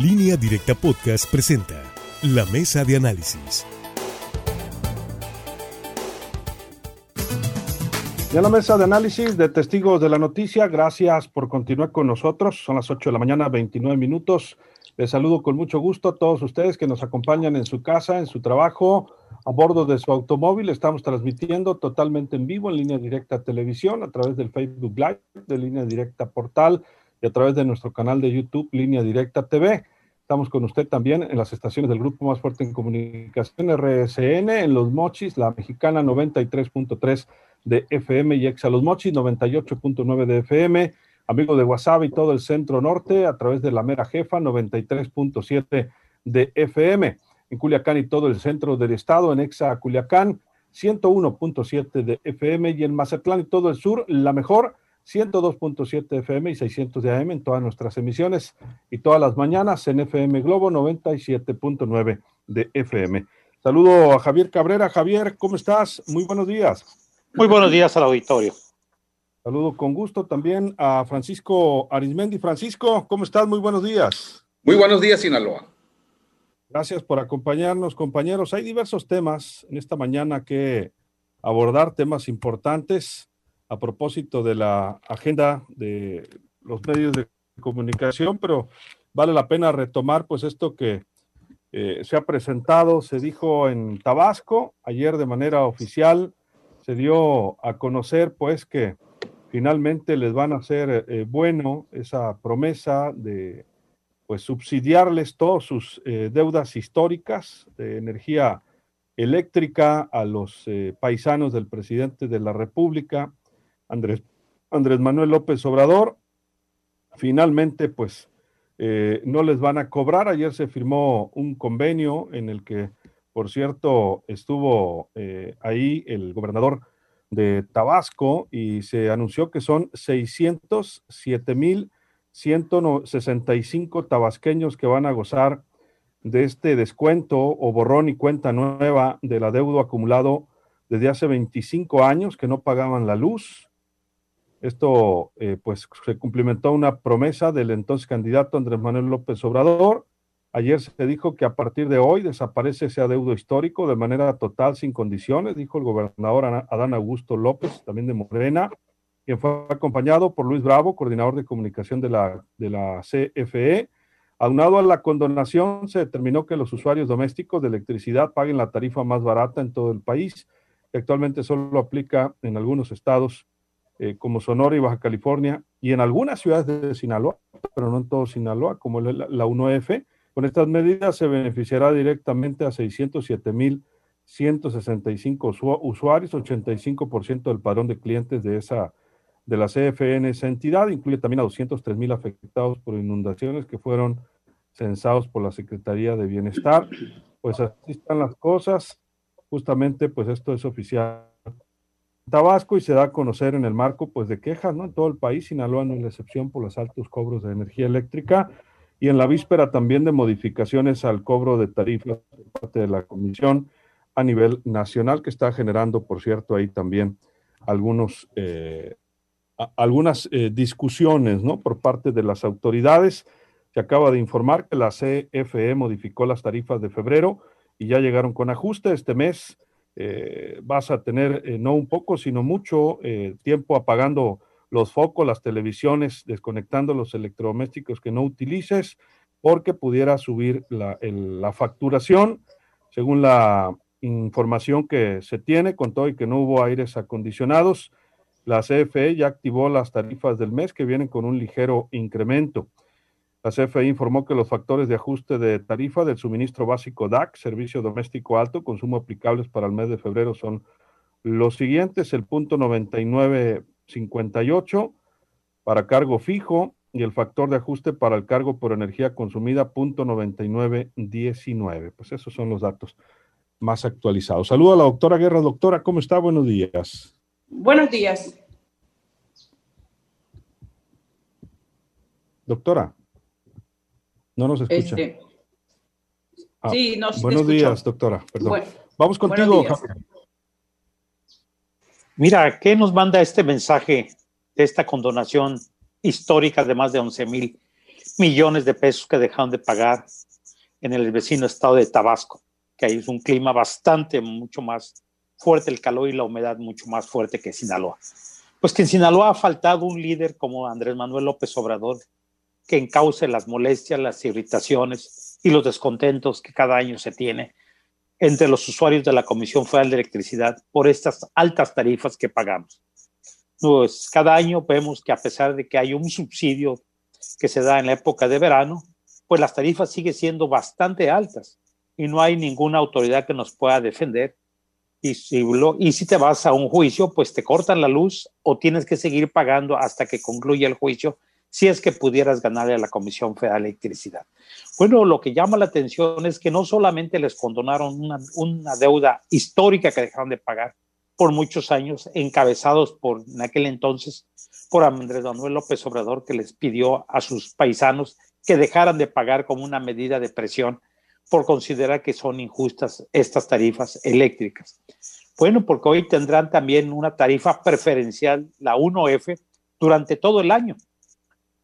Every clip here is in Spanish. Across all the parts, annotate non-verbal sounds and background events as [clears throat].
Línea Directa Podcast presenta La Mesa de Análisis. Ya la mesa de análisis de testigos de la noticia, gracias por continuar con nosotros. Son las 8 de la mañana, 29 minutos. Les saludo con mucho gusto a todos ustedes que nos acompañan en su casa, en su trabajo, a bordo de su automóvil. Estamos transmitiendo totalmente en vivo en línea directa televisión a través del Facebook Live, de línea directa portal y a través de nuestro canal de YouTube, Línea Directa TV. Estamos con usted también en las estaciones del Grupo Más Fuerte en Comunicación, RSN, en Los Mochis, la mexicana 93.3 de FM y Exa Los Mochis 98.9 de FM, amigo de WhatsApp y todo el centro norte a través de la mera jefa 93.7 de FM. En Culiacán y todo el centro del estado, en Exa Culiacán 101.7 de FM y en Mazatlán y todo el sur, la mejor 102.7 FM y 600 de AM en todas nuestras emisiones y todas las mañanas en FM Globo 97.9 de FM. Saludo a Javier Cabrera. Javier, ¿cómo estás? Muy buenos días. Muy buenos días al auditorio. Saludo con gusto también a Francisco Arismendi. Francisco, ¿cómo estás? Muy buenos días. Muy buenos días, Sinaloa. Gracias por acompañarnos, compañeros. Hay diversos temas en esta mañana que abordar, temas importantes a propósito de la agenda de los medios de comunicación, pero vale la pena retomar pues esto que eh, se ha presentado, se dijo en Tabasco ayer de manera oficial, se dio a conocer pues que finalmente les van a hacer eh, bueno esa promesa de pues subsidiarles todas sus eh, deudas históricas de energía eléctrica a los eh, paisanos del presidente de la República, Andrés, Andrés Manuel López Obrador. Finalmente, pues eh, no les van a cobrar. Ayer se firmó un convenio en el que, por cierto, estuvo eh, ahí el gobernador de Tabasco y se anunció que son 607 mil 165 tabasqueños que van a gozar de este descuento o borrón y cuenta nueva del adeudo acumulado desde hace 25 años que no pagaban la luz. Esto, eh, pues, se cumplimentó una promesa del entonces candidato Andrés Manuel López Obrador. Ayer se dijo que a partir de hoy desaparece ese adeudo histórico de manera total, sin condiciones, dijo el gobernador Adán Augusto López, también de Morena, quien fue acompañado por Luis Bravo, coordinador de comunicación de la, de la CFE. Aunado a la condonación, se determinó que los usuarios domésticos de electricidad paguen la tarifa más barata en todo el país, que actualmente solo aplica en algunos estados eh, como Sonora y Baja California y en algunas ciudades de Sinaloa, pero no en todo Sinaloa, como la, la 1F. Con estas medidas se beneficiará directamente a 607 mil 165 usuarios, 85% del padrón de clientes de esa de la CFE en esa entidad, incluye también a 203 mil afectados por inundaciones que fueron censados por la Secretaría de Bienestar. Pues así están las cosas. Justamente, pues esto es oficial. Tabasco y se da a conocer en el marco pues de quejas, ¿no? En todo el país, Sinaloa no es la excepción por los altos cobros de energía eléctrica y en la víspera también de modificaciones al cobro de tarifas por parte de la Comisión a nivel nacional que está generando, por cierto, ahí también algunos eh, algunas eh, discusiones ¿no? por parte de las autoridades. Se acaba de informar que la CFE modificó las tarifas de febrero y ya llegaron con ajuste. Este mes eh, vas a tener eh, no un poco, sino mucho tiempo apagando los focos, las televisiones, desconectando los electrodomésticos que no utilices, porque pudiera subir la, el, la facturación, según la información que se tiene, con todo y que no hubo aires acondicionados la CFE ya activó las tarifas del mes que vienen con un ligero incremento. La CFE informó que los factores de ajuste de tarifa del suministro básico DAC, servicio doméstico alto, consumo aplicables para el mes de febrero son los siguientes, el punto 9958 para cargo fijo y el factor de ajuste para el cargo por energía consumida, punto 9919. Pues esos son los datos más actualizados. Saludo a la doctora Guerra. Doctora, ¿cómo está? Buenos días. Buenos días. Doctora, no nos escucha. Este, ah, sí, nos Buenos días, doctora. Perdón. Bueno, Vamos contigo, Mira, ¿qué nos manda este mensaje de esta condonación histórica de más de 11 mil millones de pesos que dejaron de pagar en el vecino estado de Tabasco, que ahí es un clima bastante, mucho más fuerte, el calor y la humedad mucho más fuerte que Sinaloa. Pues que en Sinaloa ha faltado un líder como Andrés Manuel López Obrador, que encauce las molestias, las irritaciones y los descontentos que cada año se tiene entre los usuarios de la Comisión Federal de Electricidad por estas altas tarifas que pagamos. Pues cada año vemos que a pesar de que hay un subsidio que se da en la época de verano, pues las tarifas siguen siendo bastante altas y no hay ninguna autoridad que nos pueda defender. Y si, y si te vas a un juicio, pues te cortan la luz o tienes que seguir pagando hasta que concluya el juicio si es que pudieras ganarle a la Comisión Federal de Electricidad. Bueno, lo que llama la atención es que no solamente les condonaron una, una deuda histórica que dejaron de pagar por muchos años, encabezados por, en aquel entonces, por Andrés Manuel López Obrador, que les pidió a sus paisanos que dejaran de pagar como una medida de presión por considerar que son injustas estas tarifas eléctricas. Bueno, porque hoy tendrán también una tarifa preferencial, la 1F, durante todo el año.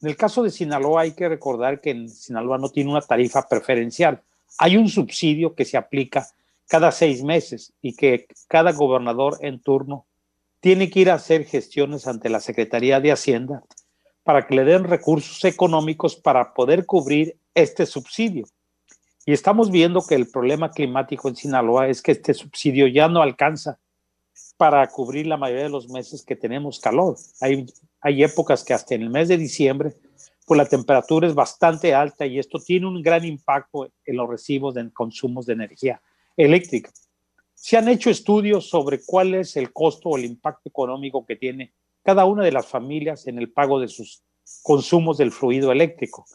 En el caso de Sinaloa hay que recordar que en Sinaloa no tiene una tarifa preferencial. Hay un subsidio que se aplica cada seis meses y que cada gobernador en turno tiene que ir a hacer gestiones ante la Secretaría de Hacienda para que le den recursos económicos para poder cubrir este subsidio. Y estamos viendo que el problema climático en Sinaloa es que este subsidio ya no alcanza para cubrir la mayoría de los meses que tenemos calor. Hay hay épocas que hasta en el mes de diciembre, pues la temperatura es bastante alta y esto tiene un gran impacto en los recibos de consumos de energía eléctrica. Se han hecho estudios sobre cuál es el costo o el impacto económico que tiene cada una de las familias en el pago de sus consumos del fluido eléctrico.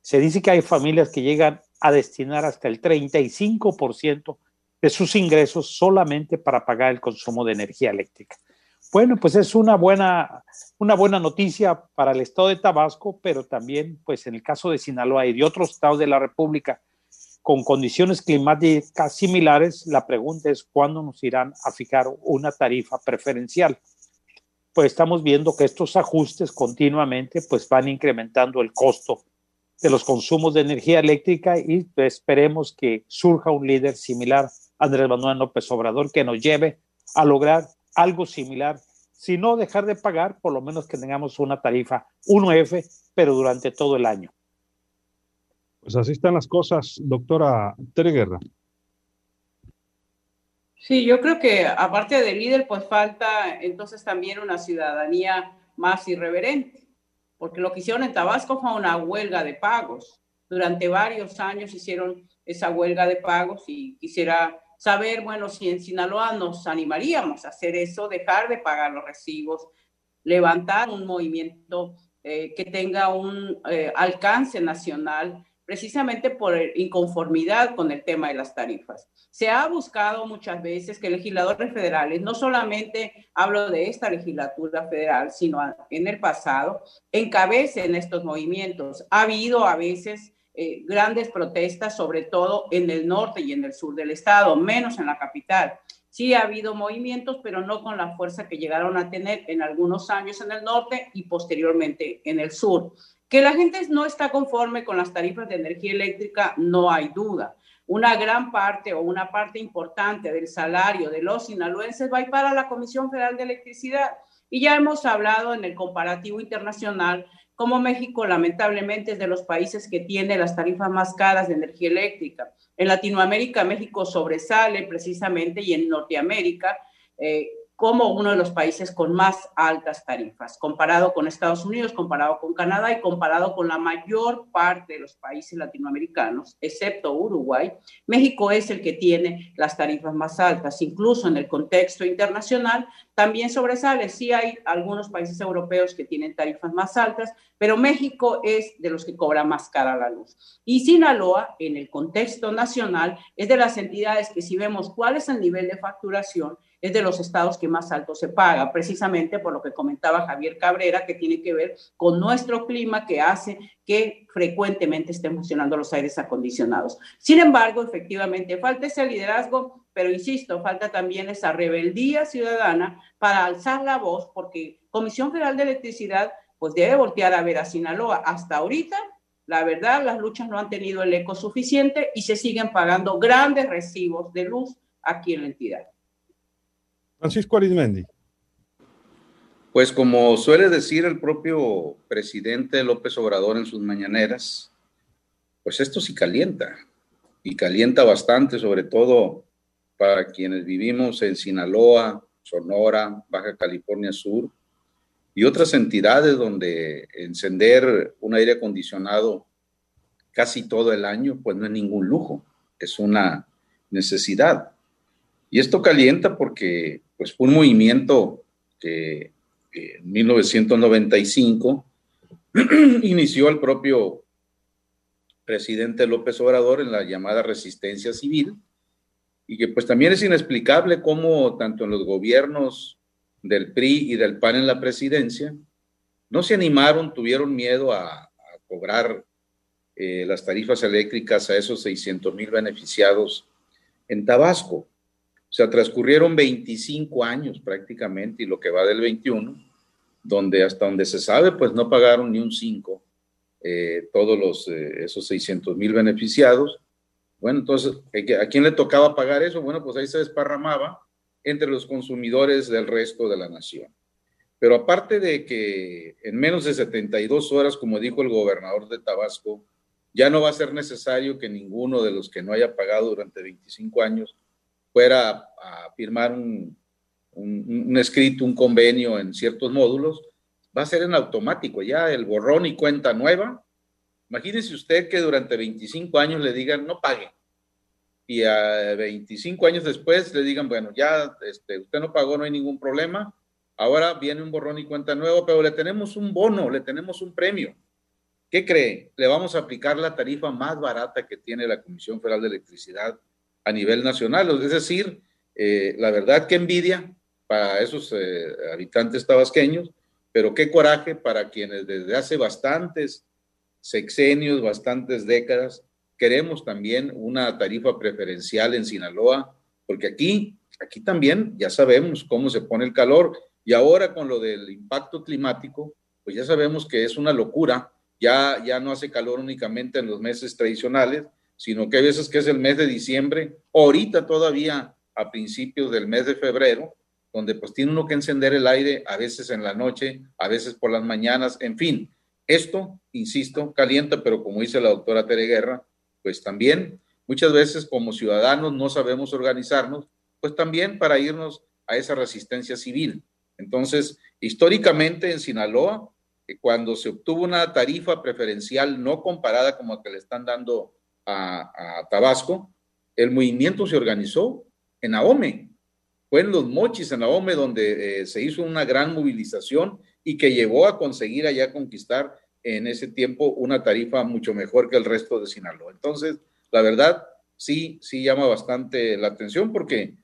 Se dice que hay familias que llegan a destinar hasta el 35% de sus ingresos solamente para pagar el consumo de energía eléctrica. Bueno, pues es una buena, una buena noticia para el estado de Tabasco, pero también, pues en el caso de Sinaloa y de otros estados de la República con condiciones climáticas similares, la pregunta es cuándo nos irán a fijar una tarifa preferencial. Pues estamos viendo que estos ajustes continuamente pues van incrementando el costo de los consumos de energía eléctrica y pues, esperemos que surja un líder similar, Andrés Manuel López Obrador, que nos lleve a lograr algo similar. Si no dejar de pagar, por lo menos que tengamos una tarifa 1F, pero durante todo el año. Pues así están las cosas, doctora Tere Guerra. Sí, yo creo que aparte del líder, pues falta entonces también una ciudadanía más irreverente, porque lo que hicieron en Tabasco fue una huelga de pagos. Durante varios años hicieron esa huelga de pagos y quisiera saber, bueno, si en Sinaloa nos animaríamos a hacer eso, dejar de pagar los recibos, levantar un movimiento eh, que tenga un eh, alcance nacional, precisamente por inconformidad con el tema de las tarifas. Se ha buscado muchas veces que legisladores federales, no solamente hablo de esta legislatura federal, sino en el pasado, encabecen estos movimientos. Ha habido a veces eh, grandes protestas, sobre todo en el norte y en el sur del estado, menos en la capital. Sí ha habido movimientos, pero no con la fuerza que llegaron a tener en algunos años en el norte y posteriormente en el sur. Que la gente no está conforme con las tarifas de energía eléctrica, no hay duda. Una gran parte o una parte importante del salario de los sinaloenses va a ir para la Comisión Federal de Electricidad. Y ya hemos hablado en el comparativo internacional como México lamentablemente es de los países que tiene las tarifas más caras de energía eléctrica. En Latinoamérica México sobresale precisamente y en Norteamérica eh, como uno de los países con más altas tarifas, comparado con Estados Unidos, comparado con Canadá y comparado con la mayor parte de los países latinoamericanos, excepto Uruguay, México es el que tiene las tarifas más altas. Incluso en el contexto internacional también sobresale. Sí hay algunos países europeos que tienen tarifas más altas, pero México es de los que cobra más cara la luz. Y Sinaloa, en el contexto nacional, es de las entidades que si vemos cuál es el nivel de facturación, es de los estados que más alto se paga, precisamente por lo que comentaba Javier Cabrera, que tiene que ver con nuestro clima que hace que frecuentemente estén funcionando los aires acondicionados. Sin embargo, efectivamente, falta ese liderazgo, pero insisto, falta también esa rebeldía ciudadana para alzar la voz, porque Comisión Federal de Electricidad pues debe voltear a ver a Sinaloa. Hasta ahorita La verdad, las luchas no han tenido el eco suficiente y se siguen pagando grandes recibos de luz aquí en la entidad. Francisco Arizmendi. Pues como suele decir el propio presidente López Obrador en sus mañaneras, pues esto sí calienta y calienta bastante, sobre todo para quienes vivimos en Sinaloa, Sonora, Baja California Sur y otras entidades donde encender un aire acondicionado casi todo el año, pues no es ningún lujo, es una necesidad. Y esto calienta porque pues fue un movimiento que en 1995 [clears throat] inició el propio presidente López Obrador en la llamada resistencia civil y que pues también es inexplicable cómo tanto en los gobiernos del PRI y del PAN en la presidencia no se animaron, tuvieron miedo a, cobrar eh, las tarifas eléctricas a esos 600 mil beneficiados en Tabasco. O sea, transcurrieron 25 años prácticamente y lo que va del 21, donde hasta donde se sabe, pues no pagaron ni un 5 eh, todos los, eh, esos 600 mil beneficiados. Bueno, entonces, ¿a quién le tocaba pagar eso? Bueno, pues ahí se desparramaba entre los consumidores del resto de la nación. Pero aparte de que en menos de 72 horas, como dijo el gobernador de Tabasco, ya no va a ser necesario que ninguno de los que no haya pagado durante 25 años fuera a, firmar un, un, escrito, un convenio en ciertos módulos, va a ser en automático, ya el borrón y cuenta nueva. Imagínese usted que durante 25 años le digan no pague y a 25 años después le digan, bueno, ya este, usted no pagó, no hay ningún problema, ahora viene un borrón y cuenta nueva, pero le tenemos un bono, le tenemos un premio. ¿Qué cree? Le vamos a aplicar la tarifa más barata que tiene la Comisión Federal de Electricidad a nivel nacional. Es decir, eh, la verdad que envidia para esos eh, habitantes tabasqueños, pero qué coraje para quienes desde hace bastantes sexenios, bastantes décadas, queremos también una tarifa preferencial en Sinaloa, porque aquí, aquí también ya sabemos cómo se pone el calor y ahora con lo del impacto climático, pues ya sabemos que es una locura, ya, ya no hace calor únicamente en los meses tradicionales, sino que hay veces que es el mes de diciembre, ahorita todavía a principios del mes de febrero, donde pues tiene uno que encender el aire a veces en la noche, a veces por las mañanas, en fin. Esto, insisto, calienta, pero como dice la doctora Tere Guerra, pues también muchas veces como ciudadanos no sabemos organizarnos, pues también para irnos a esa resistencia civil. Entonces, históricamente en Sinaloa, eh, cuando se obtuvo una tarifa preferencial no comparada como la que le están dando a, Tabasco, el movimiento se organizó en Ahome. Fue en los mochis en Ahome donde eh, se hizo una gran movilización y que llevó a conseguir allá conquistar en ese tiempo una tarifa mucho mejor que el resto de Sinaloa. Entonces, la verdad, sí, sí llama bastante la atención porque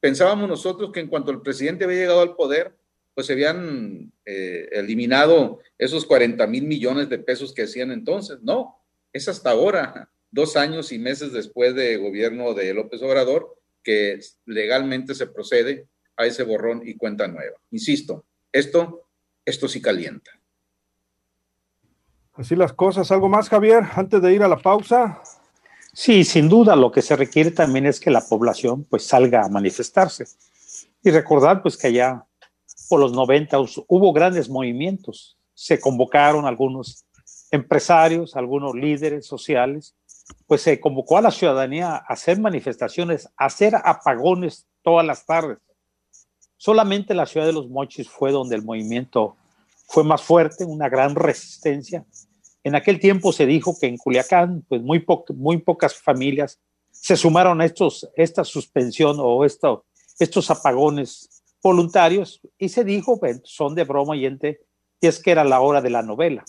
pensábamos nosotros que en cuanto el presidente había llegado al poder, pues se habían eh, eliminado esos 40 mil millones de pesos que hacían entonces. No, es hasta ahora, dos años y meses después de gobierno de López Obrador, que legalmente se procede a ese borrón y cuenta nueva. Insisto, esto, esto sí calienta. Así las cosas. ¿Algo más, Javier, antes de ir a la pausa? Sí, sin duda, lo que se requiere también es que la población pues salga a manifestarse. Y recordar pues que allá por los 90 hubo grandes movimientos. Se convocaron algunos empresarios, algunos líderes sociales, pues se convocó a la ciudadanía a hacer manifestaciones, a hacer apagones todas las tardes. Solamente la ciudad de los Mochis fue donde el movimiento fue más fuerte, una gran resistencia. En aquel tiempo se dijo que en Culiacán, pues muy, pocas familias se sumaron a estos, esta suspensión o esto, estos apagones voluntarios y se dijo, son de broma y y es que era la hora de la novela.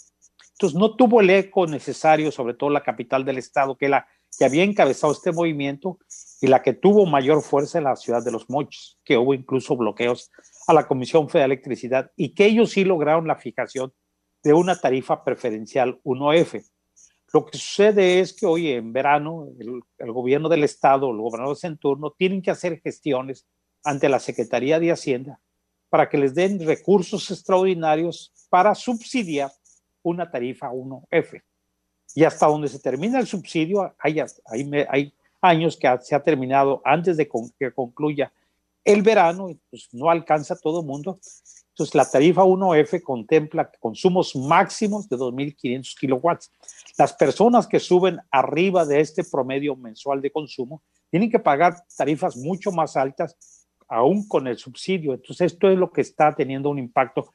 No tuvo el eco necesario, sobre todo la capital del estado, que, la, que había encabezado este movimiento y la que tuvo mayor fuerza en la ciudad de Los Mochis, que hubo incluso bloqueos a la Comisión Federal de Electricidad y que ellos sí lograron la fijación de una tarifa preferencial 1F. Lo que sucede es que hoy en verano el, gobierno del estado, los gobernadores en turno, tienen que hacer gestiones ante la Secretaría de Hacienda para que les den recursos extraordinarios para subsidiar una tarifa 1F. y hasta donde se termina el subsidio, hay, años que se ha terminado antes de que concluya el verano, pues no alcanza todo el mundo. Entonces, la tarifa 1F contempla consumos máximos de 2.500 kilowatts. Las personas que suben arriba de este promedio mensual de consumo tienen que pagar tarifas mucho más altas, aún con el subsidio. Entonces, esto es lo que está teniendo un impacto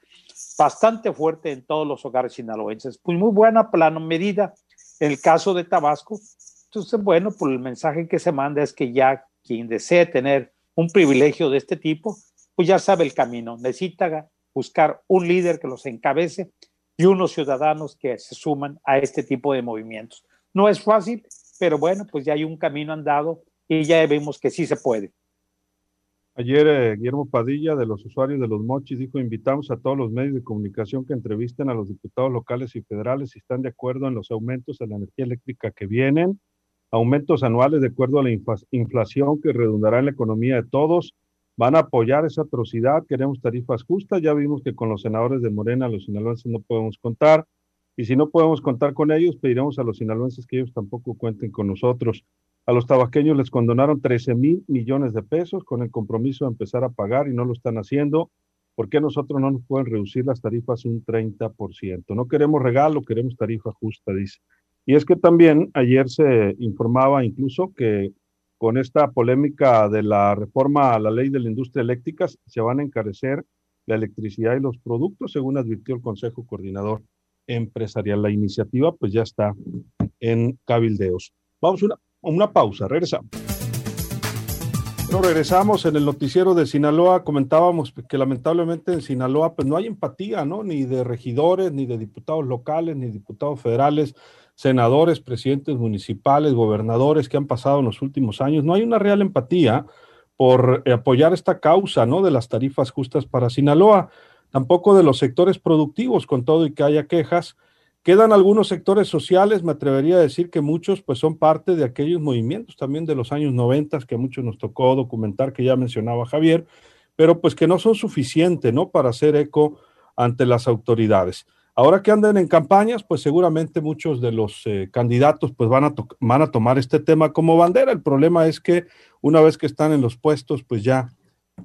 bastante fuerte en todos los hogares sinaloenses. Pues muy buena plano medida en el caso de Tabasco. Entonces, bueno, pues el mensaje que se manda es que ya quien desee tener un privilegio de este tipo, pues ya sabe el camino. Necesita buscar un líder que los encabece y unos ciudadanos que se suman a este tipo de movimientos. No es fácil, pero bueno, pues ya hay un camino andado y ya vemos que sí se puede. Ayer eh, Guillermo Padilla de los usuarios de los mochis dijo, invitamos a todos los medios de comunicación que entrevisten a los diputados locales y federales si están de acuerdo en los aumentos de la energía eléctrica que vienen, aumentos anuales de acuerdo a la inflación que redundará en la economía de todos. Van a apoyar esa atrocidad, queremos tarifas justas, ya vimos que con los senadores de Morena, los sinaloenses no podemos contar, y si no podemos contar con ellos, pediremos a los sinaloenses que ellos tampoco cuenten con nosotros. A los tabasqueños les condonaron 13 mil millones de pesos con el compromiso de empezar a pagar y no lo están haciendo. ¿Por qué nosotros no nos pueden reducir las tarifas un 30%? No queremos regalo, queremos tarifa justa, dice. Y es que también ayer se informaba incluso que con esta polémica de la reforma a la ley de la industria eléctrica se van a encarecer la electricidad y los productos, según advirtió el Consejo Coordinador Empresarial. La iniciativa pues ya está en cabildeos. Vamos a una una pausa, regresamos. No regresamos en el noticiero de Sinaloa, comentábamos que lamentablemente en Sinaloa pues no hay empatía, ¿no? Ni de regidores, ni de diputados locales, ni diputados federales, senadores, presidentes municipales, gobernadores que han pasado en los últimos años. No hay una real empatía por apoyar esta causa, ¿no? De las tarifas justas para Sinaloa, tampoco de los sectores productivos, con todo y que haya quejas Quedan algunos sectores sociales, me atrevería a decir que muchos pues son parte de aquellos movimientos también de los años 90 que a muchos nos tocó documentar, que ya mencionaba Javier, pero pues que no son suficientes, ¿no? Para hacer eco ante las autoridades. Ahora que andan en campañas, pues seguramente muchos de los eh, candidatos pues van a, van a tomar este tema como bandera. El problema es que una vez que están en los puestos, pues ya,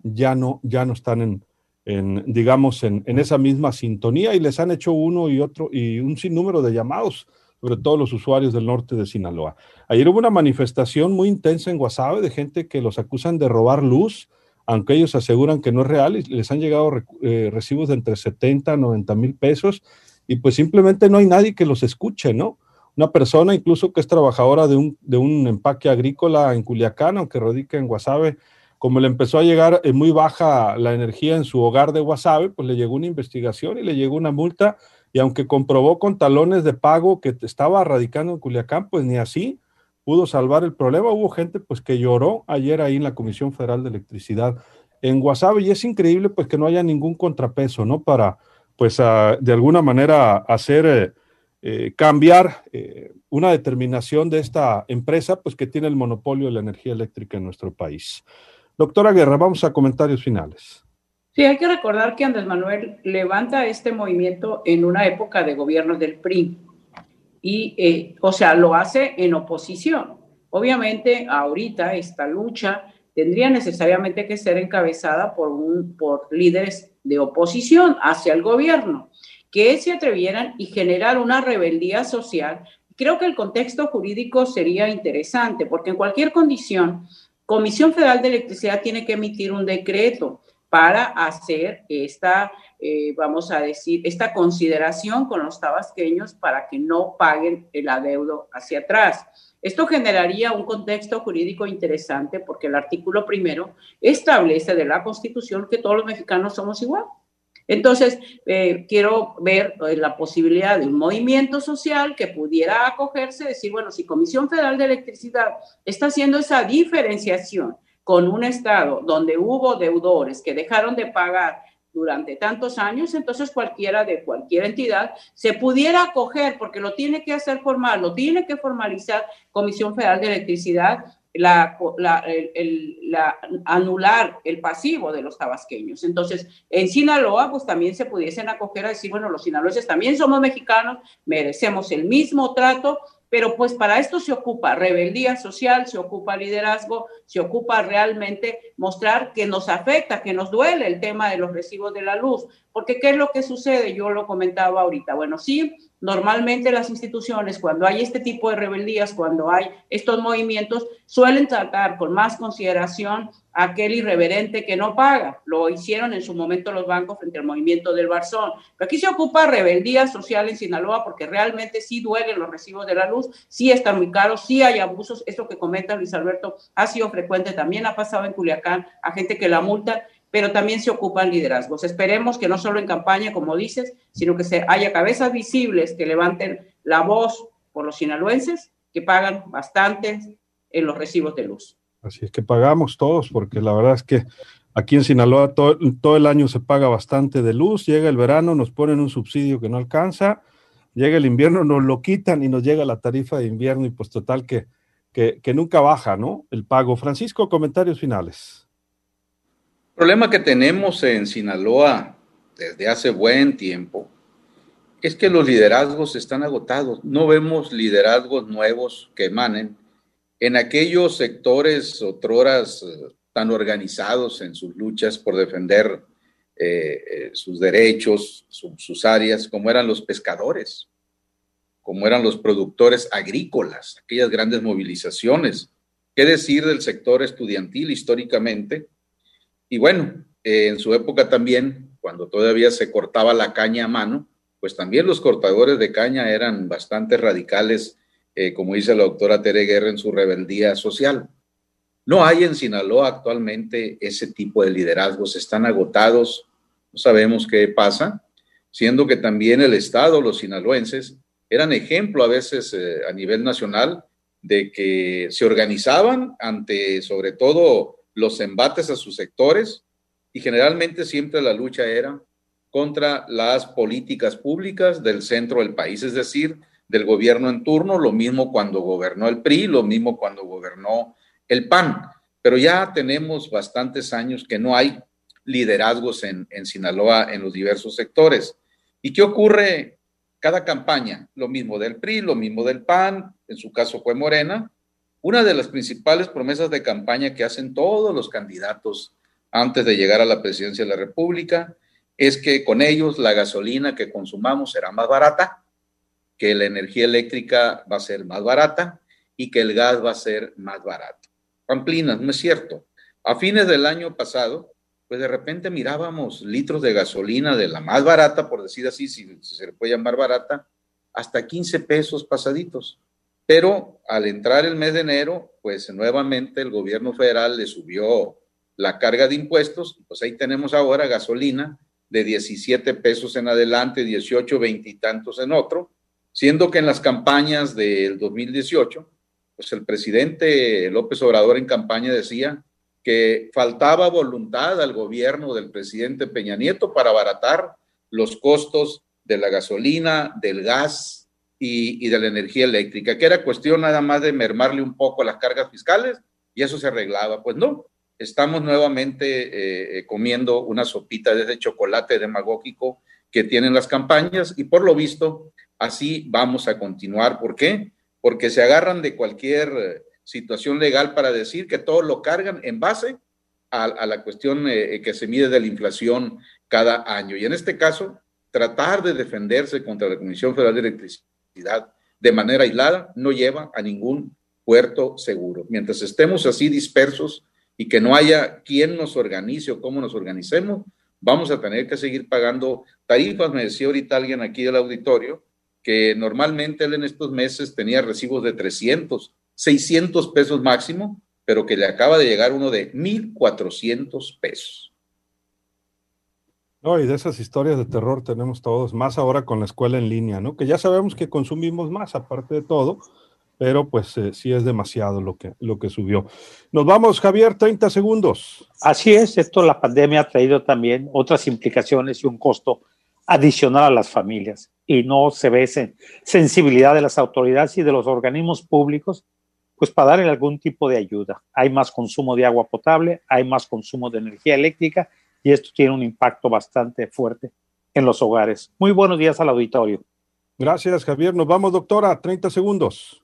ya, no, ya no están en, en, digamos, en, esa misma sintonía y les han hecho uno y otro y un sinnúmero de llamados, sobre todo los usuarios del norte de Sinaloa. Ayer hubo una manifestación muy intensa en Guasave de gente que los acusan de robar luz, aunque ellos aseguran que no es real y les han llegado eh, recibos de entre 70 a 90 mil pesos y pues simplemente no hay nadie que los escuche, ¿no? Una persona incluso que es trabajadora de un, de un empaque agrícola en Culiacán, aunque radica en Guasave, como le empezó a llegar eh, muy baja la energía en su hogar de Guasave, pues le llegó una investigación y le llegó una multa y aunque comprobó con talones de pago que estaba radicando en Culiacán, pues ni así pudo salvar el problema. Hubo gente pues que lloró ayer ahí en la Comisión Federal de Electricidad en Guasave y es increíble pues que no haya ningún contrapeso, ¿no? Para pues de alguna manera hacer eh, eh, cambiar una determinación de esta empresa pues que tiene el monopolio de la energía eléctrica en nuestro país. Doctora Guerra, vamos a comentarios finales. Sí, hay que recordar que Andrés Manuel levanta este movimiento en una época de gobierno del PRI y, eh, o sea, lo hace en oposición. Obviamente, ahorita esta lucha tendría necesariamente que ser encabezada por, un, por líderes de oposición hacia el gobierno, que se atrevieran y generar una rebeldía social. Creo que el contexto jurídico sería interesante, porque en cualquier condición, Comisión Federal de Electricidad tiene que emitir un decreto para hacer esta, eh, vamos a decir, esta consideración con los tabasqueños para que no paguen el adeudo hacia atrás. Esto generaría un contexto jurídico interesante porque el artículo primero establece de la Constitución que todos los mexicanos somos iguales. Entonces, eh, quiero ver eh, la posibilidad de un movimiento social que pudiera acogerse, decir, bueno, si Comisión Federal de Electricidad está haciendo esa diferenciación con un Estado donde hubo deudores que dejaron de pagar durante tantos años, entonces cualquiera de cualquier entidad se pudiera acoger, porque lo tiene que hacer formal, lo tiene que formalizar Comisión Federal de Electricidad la, anular el pasivo de los tabasqueños. Entonces, en Sinaloa, pues también se pudiesen acoger a decir, bueno, los sinaloenses también somos mexicanos, merecemos el mismo trato, pero pues para esto se ocupa rebeldía social, se ocupa liderazgo, se ocupa realmente mostrar que nos afecta, que nos duele el tema de los recibos de la luz, porque ¿qué es lo que sucede? Yo lo comentaba ahorita. Bueno, sí, normalmente las instituciones, cuando hay este tipo de rebeldías, cuando hay estos movimientos, suelen tratar con más consideración a aquel irreverente que no paga. Lo hicieron en su momento los bancos frente al movimiento del Barzón. Pero aquí se ocupa rebeldía social en Sinaloa porque realmente sí duelen los recibos de la luz, sí están muy caros, sí hay abusos. Esto que comenta Luis Alberto ha sido frecuente, también ha pasado en Culiacán a gente que la multa pero también se ocupan liderazgos. Esperemos que no solo en campaña, como dices, sino que se haya cabezas visibles que levanten la voz por los sinaloenses, que pagan bastante en los recibos de luz. Así es que pagamos todos, porque la verdad es que aquí en Sinaloa todo, el año se paga bastante de luz, llega el verano, nos ponen un subsidio que no alcanza, llega el invierno, nos lo quitan y nos llega la tarifa de invierno y pues total que, que, que nunca baja, ¿no? El pago. Francisco, comentarios finales. El problema que tenemos en Sinaloa desde hace buen tiempo es que los liderazgos están agotados. No vemos liderazgos nuevos que emanen en aquellos sectores otroras eh, tan organizados en sus luchas por defender eh, eh, sus derechos, sus áreas, como eran los pescadores, como eran los productores agrícolas, aquellas grandes movilizaciones. ¿Qué decir del sector estudiantil históricamente? Y bueno, eh, en su época también, cuando todavía se cortaba la caña a mano, pues también los cortadores de caña eran bastante radicales, eh, como dice la doctora Tere Guerra en su rebeldía social. No hay en Sinaloa actualmente ese tipo de liderazgos, están agotados, no sabemos qué pasa, siendo que también el Estado, los sinaloenses, eran ejemplo a veces eh, a nivel nacional de que se organizaban ante sobre todo los embates a sus sectores y generalmente siempre la lucha era contra las políticas públicas del centro del país, es decir, del gobierno en turno, lo mismo cuando gobernó el PRI, lo mismo cuando gobernó el PAN. Pero ya tenemos bastantes años que no hay liderazgos en, en Sinaloa en los diversos sectores. ¿Y qué ocurre cada campaña? Lo mismo del PRI, lo mismo del PAN, en su caso fue Morena, una de las principales promesas de campaña que hacen todos los candidatos antes de llegar a la presidencia de la República es que con ellos la gasolina que consumamos será más barata, que la energía eléctrica va a ser más barata y que el gas va a ser más barato. Pamplinas, no es cierto. A fines del año pasado, pues de repente mirábamos litros de gasolina de la más barata, por decir así, si, se le puede llamar barata, hasta 15 pesos pasaditos. Pero al entrar el mes de enero, pues nuevamente el gobierno federal le subió la carga de impuestos, pues ahí tenemos ahora gasolina de 17 pesos en adelante, 18, 20 y tantos en otro, siendo que en las campañas del 2018, pues el presidente López Obrador en campaña decía que faltaba voluntad al gobierno del presidente Peña Nieto para abaratar los costos de la gasolina, del gas, y, de la energía eléctrica, que era cuestión nada más de mermarle un poco las cargas fiscales y eso se arreglaba. Pues no, estamos nuevamente eh, eh, comiendo una sopita de ese chocolate demagógico que tienen las campañas y por lo visto así vamos a continuar. ¿Por qué? Porque se agarran de cualquier eh, situación legal para decir que todo lo cargan en base a, la cuestión que se mide de la inflación cada año. Y en este caso, tratar de defenderse contra la Comisión Federal de Electricidad de manera aislada no lleva a ningún puerto seguro. Mientras estemos así dispersos y que no haya quien nos organice o cómo nos organicemos, vamos a tener que seguir pagando tarifas. Me decía ahorita alguien aquí del auditorio que normalmente él en estos meses tenía recibos de 300, 600 pesos máximo, pero que le acaba de llegar uno de 1.400 pesos. No, y de esas historias de terror tenemos todos, más ahora con la escuela en línea, ¿no? Que ya sabemos que consumimos más, aparte de todo, pero pues eh, sí es demasiado lo que, lo que subió. Nos vamos, Javier, 30 segundos. Así es, esto la pandemia ha traído también otras implicaciones y un costo adicional a las familias y no se ve sensibilidad de las autoridades y de los organismos públicos pues para darle algún tipo de ayuda. Hay más consumo de agua potable, hay más consumo de energía eléctrica y esto tiene un impacto bastante fuerte en los hogares. Muy buenos días al auditorio. Gracias, Javier. Nos vamos, doctora, 30 segundos.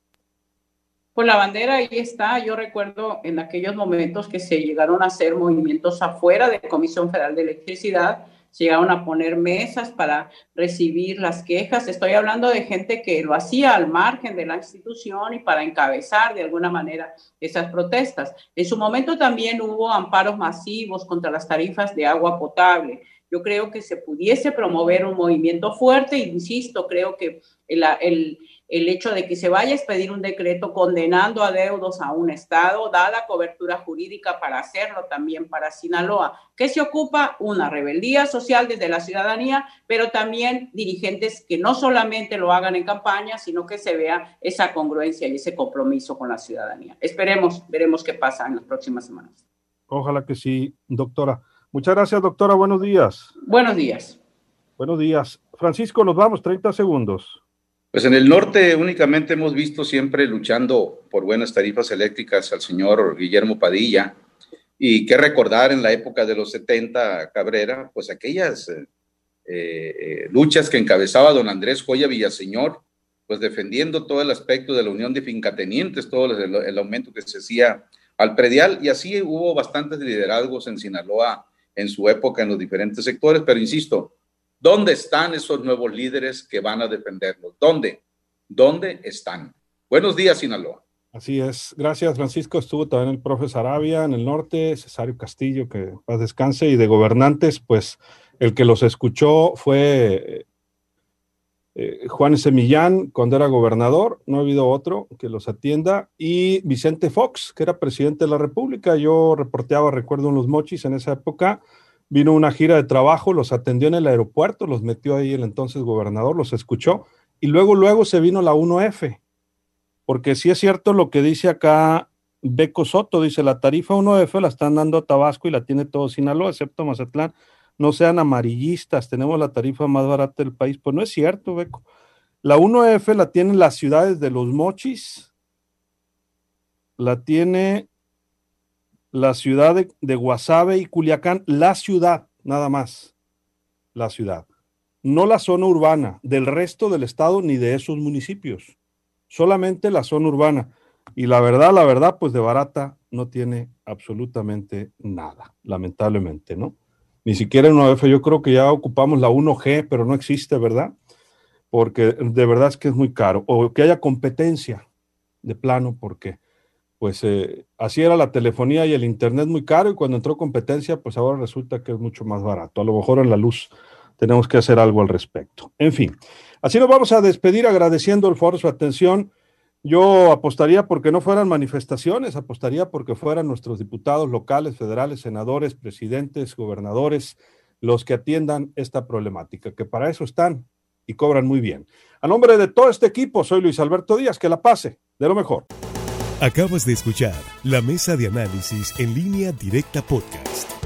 Pues la bandera ahí está. Yo recuerdo en aquellos momentos que se llegaron a hacer movimientos afuera de Comisión Federal de Electricidad llegaron a poner mesas para recibir las quejas. Estoy hablando de gente que lo hacía al margen de la institución y para encabezar de alguna manera esas protestas. En su momento también hubo amparos masivos contra las tarifas de agua potable. Yo creo que se pudiese promover un movimiento fuerte, insisto, creo que el, el hecho de que se vaya a expedir un decreto condenando a deudos a un Estado, dada cobertura jurídica para hacerlo también para Sinaloa, que se ocupa una rebeldía social desde la ciudadanía, pero también dirigentes que no solamente lo hagan en campaña, sino que se vea esa congruencia y ese compromiso con la ciudadanía. Esperemos, veremos qué pasa en las próximas semanas. Ojalá que sí, doctora. Muchas gracias, doctora. Buenos días. Buenos días. Buenos días. Francisco, nos vamos, 30 segundos. Pues en el norte únicamente hemos visto siempre luchando por buenas tarifas eléctricas al señor Guillermo Padilla. Y qué recordar en la época de los 70, Cabrera, pues aquellas eh, eh, luchas que encabezaba don Andrés Joya Villaseñor, pues defendiendo todo el aspecto de la unión de fincatenientes, todo el aumento que se hacía al predial. Y así hubo bastantes liderazgos en Sinaloa en su época en los diferentes sectores, pero insisto, ¿Dónde están esos nuevos líderes que van a defendernos? ¿Dónde? ¿Dónde están? Buenos días, Sinaloa. Así es. Gracias, Francisco. Estuvo también el profe Sarabia en el norte, Cesario Castillo, que paz descanse, y de gobernantes, pues el que los escuchó fue eh, Juan Semillán cuando era gobernador, no ha habido otro que los atienda, y Vicente Fox, que era presidente de la República. Yo reporteaba, recuerdo, en los mochis en esa época vino una gira de trabajo, los atendió en el aeropuerto, los metió ahí el entonces gobernador, los escuchó y luego, luego se vino la 1F, porque sí es cierto lo que dice acá Beco Soto, dice la tarifa 1F la están dando a Tabasco y la tiene todo Sinaloa, excepto Mazatlán. No sean amarillistas, tenemos la tarifa más barata del país. Pues no es cierto, Beco. La 1F la tienen las ciudades de Los Mochis, la tiene la ciudad de, Guasave y Culiacán, la ciudad, nada más, la ciudad, no la zona urbana del resto del estado ni de esos municipios, solamente la zona urbana. Y la verdad, la verdad, pues de barata no tiene absolutamente nada, lamentablemente, ¿no? Ni siquiera en una F, yo creo que ya ocupamos la 1G, pero no existe, ¿verdad? Porque de verdad es que es muy caro. O que haya competencia de plano, porque pues eh, así era la telefonía y el internet muy caro y cuando entró competencia, pues ahora resulta que es mucho más barato. A lo mejor en la luz tenemos que hacer algo al respecto. En fin, así nos vamos a despedir agradeciendo al foro su atención. Yo apostaría porque no fueran manifestaciones, apostaría porque fueran nuestros diputados locales, federales, senadores, presidentes, gobernadores, los que atiendan esta problemática, que para eso están y cobran muy bien. A nombre de todo este equipo, soy Luis Alberto Díaz, que la pase de lo mejor. Acabas de escuchar la mesa de análisis en línea directa podcast.